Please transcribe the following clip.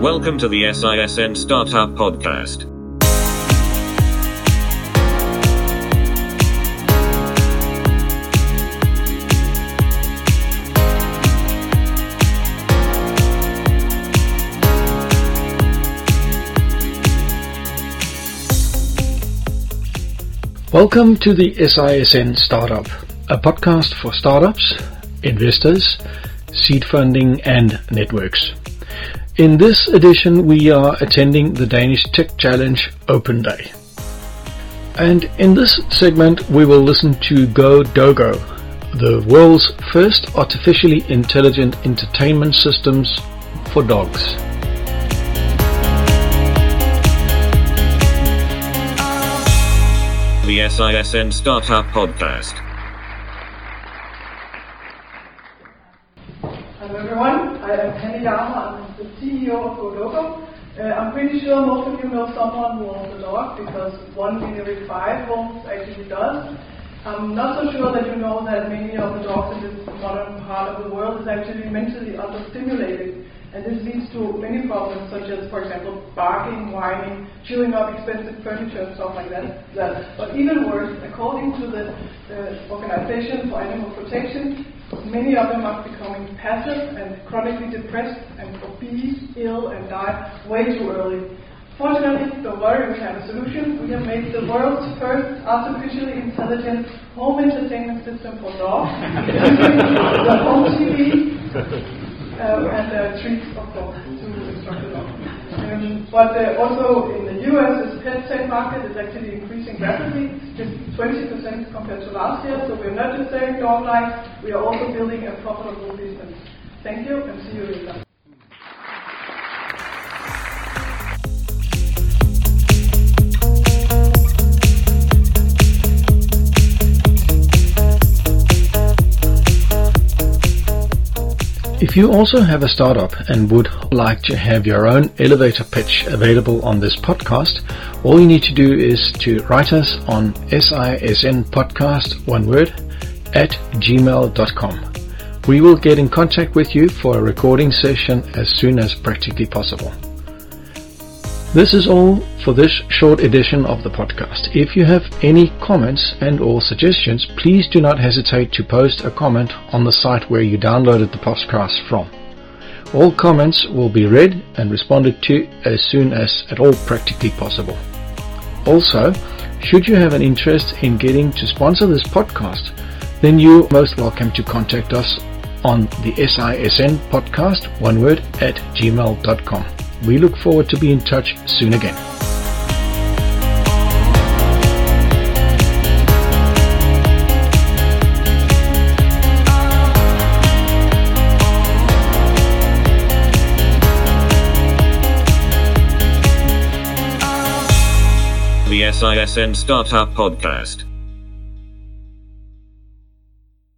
Welcome to the SISN Startup Podcast. Welcome to the SISN Startup, a podcast for startups, investors, seed funding, and networks. In this edition, we are attending the Danish Tech Challenge Open Day. And in this segment, we will listen to Go Dogo, the world's first artificially intelligent entertainment systems for dogs. The SISN Startup Podcast. Hello everyone, I am Penny Garmer, I'm the CEO of GoDogo. Uh, I'm pretty sure most of you know someone who owns a dog because one in every five homes actually does. I'm not so sure that you know that many of the dogs in this modern part of the world is actually mentally understimulated and this leads to many problems, such as, for example, barking, whining, chewing up expensive furniture, and stuff like that. that. But even worse, according to the, the Organization for Animal Protection, many of them are becoming passive and chronically depressed and obese, ill, and die way too early. Fortunately, don't worry, we have a solution. We have made the world's first artificially intelligent home entertainment system for dogs. the home TV uh, and uh, treats, of to. Um, but uh, also in the US, the pet tech market is actually increasing rapidly, just 20% compared to last year. So we're not just selling dog life, we are also building a profitable business. Thank you, and see you later. If you also have a startup and would like to have your own elevator pitch available on this podcast, all you need to do is to write us on sisnpodcast, one word, at gmail.com. We will get in contact with you for a recording session as soon as practically possible. This is all for this short edition of the podcast. If you have any comments and or suggestions, please do not hesitate to post a comment on the site where you downloaded the podcast from. All comments will be read and responded to as soon as at all practically possible. Also, should you have an interest in getting to sponsor this podcast, then you're most welcome to contact us on the SISN podcast, one word, at gmail.com. We look forward to be in touch soon again. The SISN Startup Podcast.